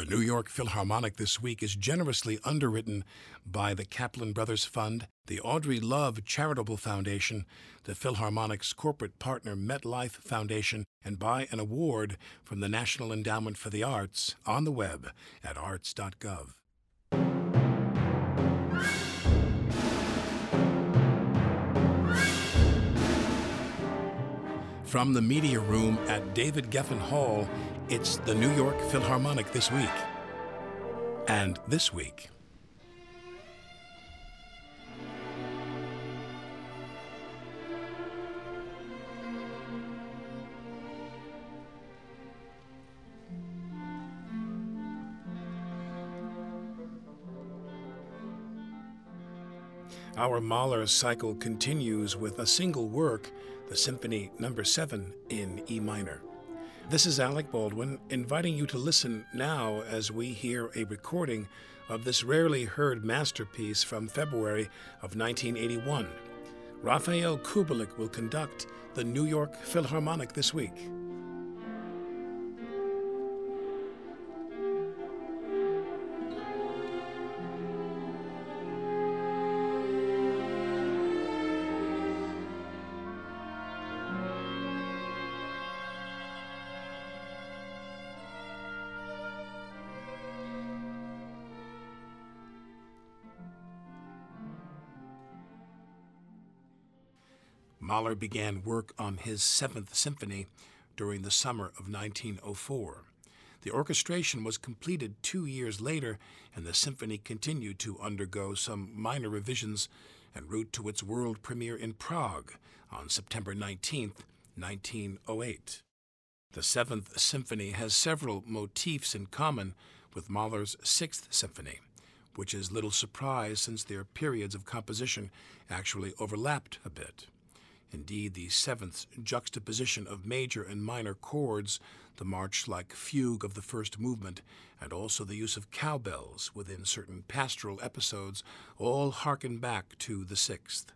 The New York Philharmonic this week is generously underwritten by the Kaplan Brothers Fund, the Audrey Love Charitable Foundation, the Philharmonic's corporate partner MetLife Foundation, and by an award from the National Endowment for the Arts on the web at arts.gov. From the media room at David Geffen Hall it's the New York Philharmonic this week. And this week, Our Mahler cycle continues with a single work, the Symphony Number no. 7 in E minor. This is Alec Baldwin inviting you to listen now as we hear a recording of this rarely heard masterpiece from February of 1981. Rafael Kubelik will conduct the New York Philharmonic this week. Mahler began work on his Seventh Symphony during the summer of 1904. The orchestration was completed two years later, and the symphony continued to undergo some minor revisions en route to its world premiere in Prague on September 19, 1908. The Seventh Symphony has several motifs in common with Mahler's Sixth Symphony, which is little surprise since their periods of composition actually overlapped a bit. Indeed, the seventh juxtaposition of major and minor chords, the march like fugue of the first movement, and also the use of cowbells within certain pastoral episodes all harken back to the sixth.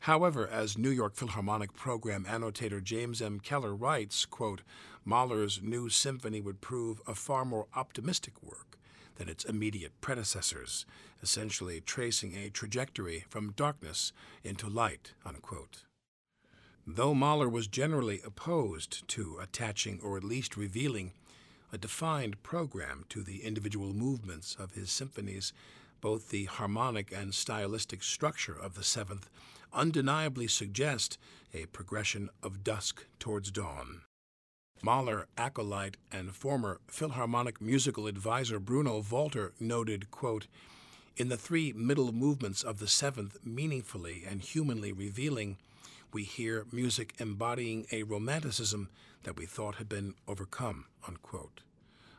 However, as New York Philharmonic program annotator James M. Keller writes, quote, Mahler's new symphony would prove a far more optimistic work than its immediate predecessors, essentially tracing a trajectory from darkness into light. Unquote. Though Mahler was generally opposed to attaching or at least revealing a defined program to the individual movements of his symphonies, both the harmonic and stylistic structure of the seventh undeniably suggest a progression of dusk towards dawn. Mahler acolyte and former Philharmonic musical advisor Bruno Walter noted, quote, In the three middle movements of the seventh, meaningfully and humanly revealing we hear music embodying a romanticism that we thought had been overcome. Unquote.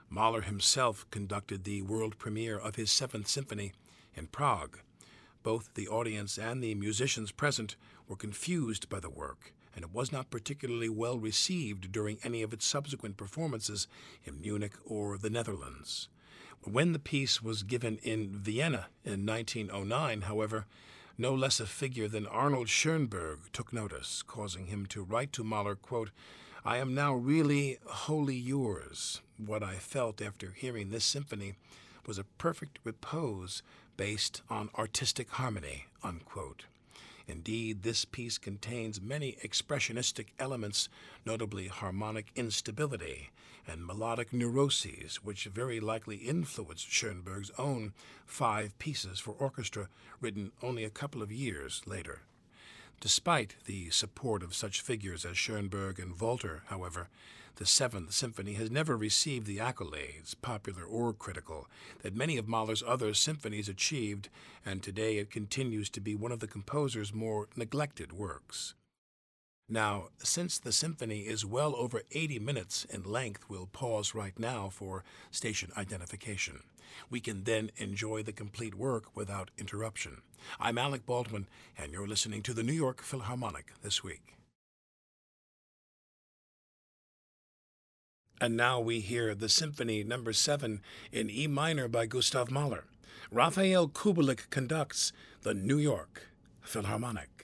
Mahler himself conducted the world premiere of his Seventh Symphony in Prague. Both the audience and the musicians present were confused by the work, and it was not particularly well received during any of its subsequent performances in Munich or the Netherlands. When the piece was given in Vienna in 1909, however, no less a figure than Arnold Schoenberg took notice, causing him to write to Mahler, quote, I am now really wholly yours. What I felt after hearing this symphony was a perfect repose based on artistic harmony. Unquote. Indeed, this piece contains many expressionistic elements, notably harmonic instability and melodic neuroses, which very likely influenced Schoenberg's own five pieces for orchestra, written only a couple of years later. Despite the support of such figures as Schoenberg and Walter, however, the Seventh Symphony has never received the accolades, popular or critical, that many of Mahler's other symphonies achieved, and today it continues to be one of the composer's more neglected works. Now, since the symphony is well over 80 minutes in length, we'll pause right now for station identification. We can then enjoy the complete work without interruption. I'm Alec Baldwin, and you're listening to the New York Philharmonic this week. And now we hear the Symphony Number no. 7 in E minor by Gustav Mahler. Rafael Kubelik conducts the New York Philharmonic.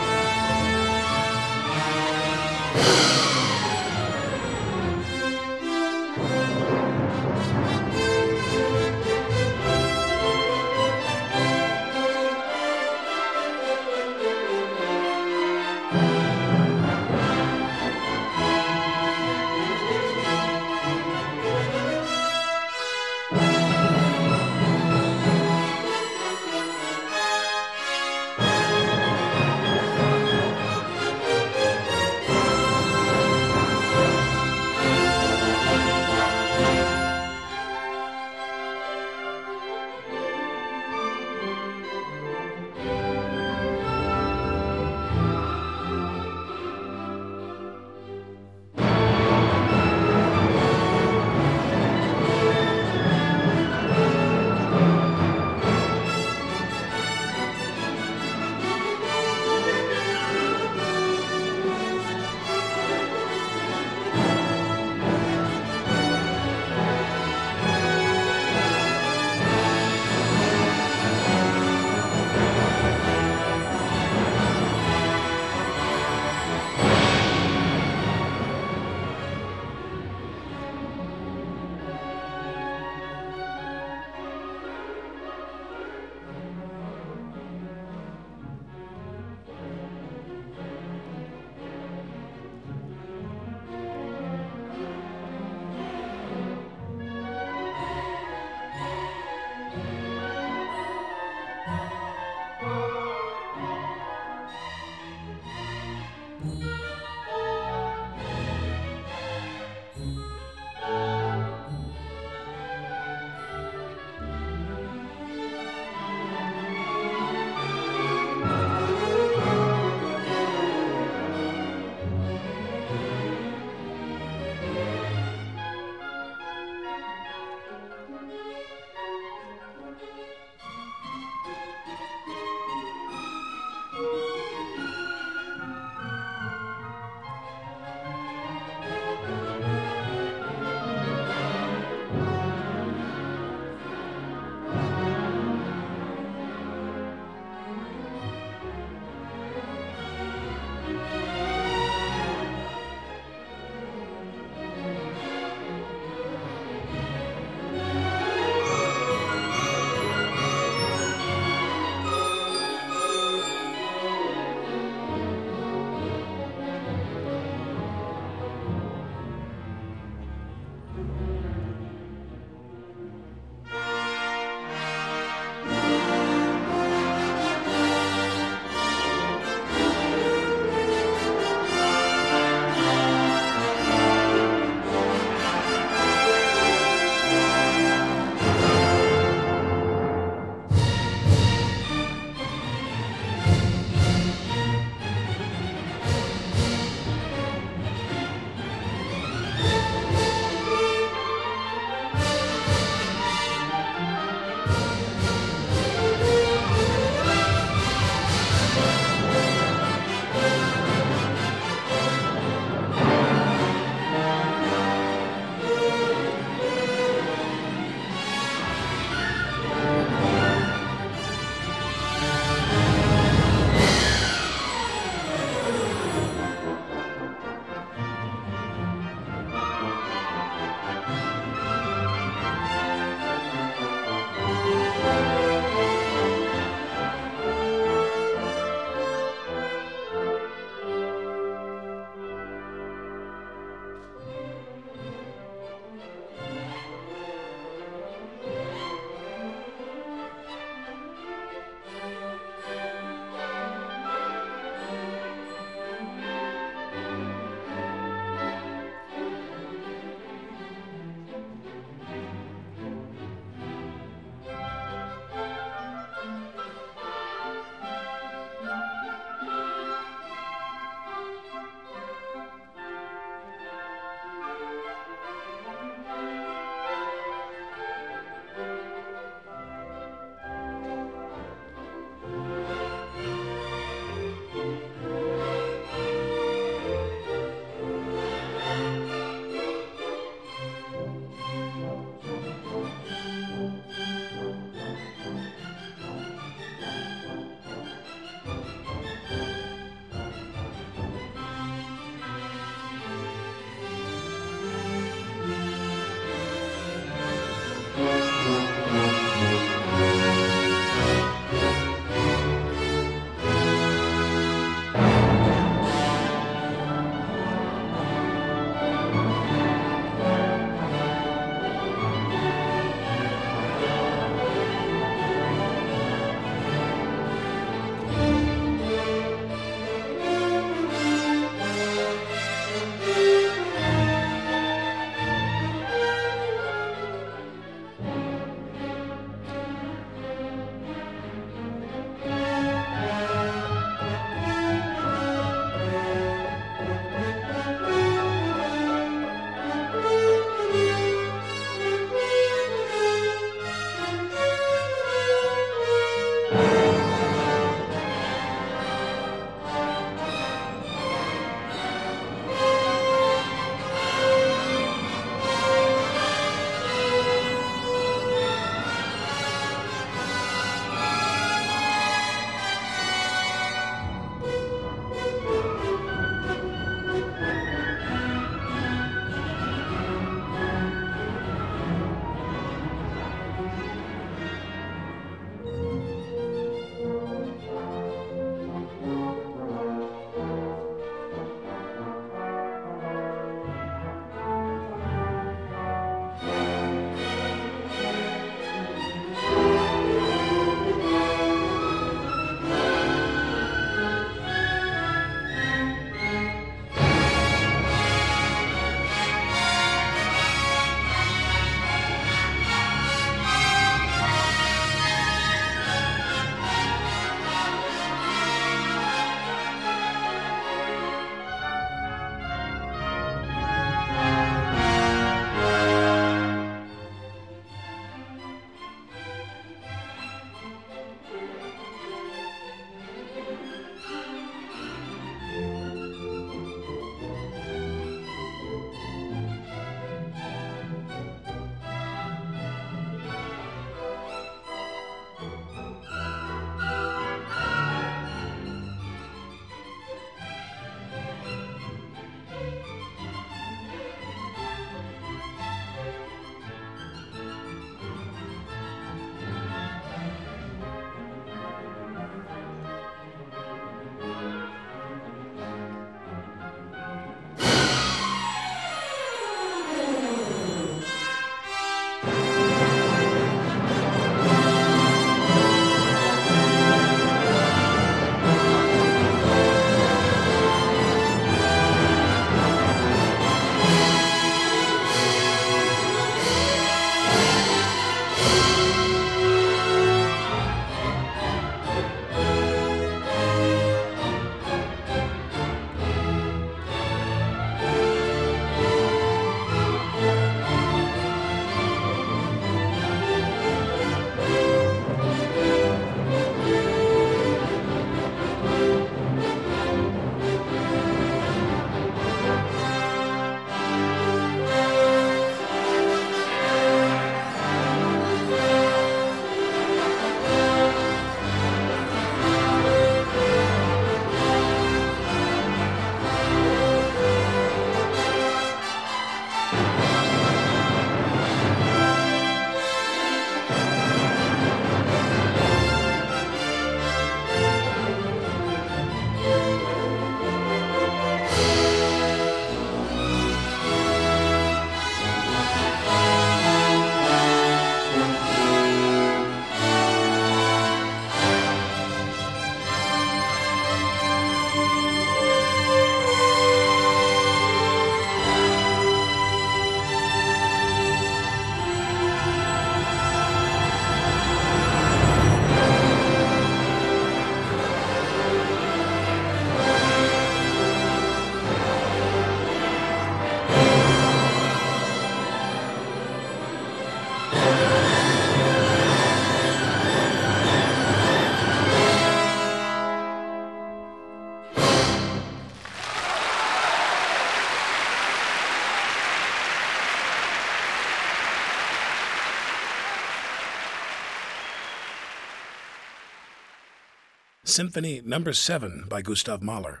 Symphony no. 7 by Gustav Mahler.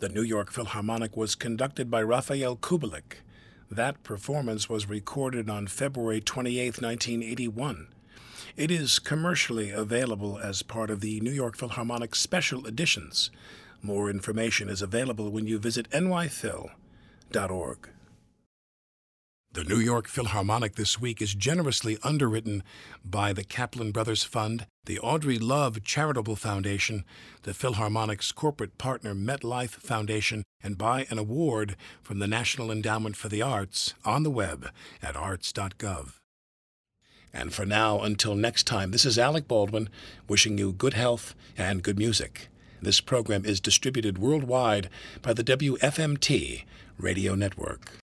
The New York Philharmonic was conducted by Rafael Kubelik. That performance was recorded on February 28, 1981. It is commercially available as part of the New York Philharmonic Special Editions. More information is available when you visit nyphil.org. The New York Philharmonic this week is generously underwritten by the Kaplan Brothers Fund, the Audrey Love Charitable Foundation, the Philharmonic's corporate partner MetLife Foundation, and by an award from the National Endowment for the Arts on the web at arts.gov. And for now, until next time, this is Alec Baldwin wishing you good health and good music. This program is distributed worldwide by the WFMT Radio Network.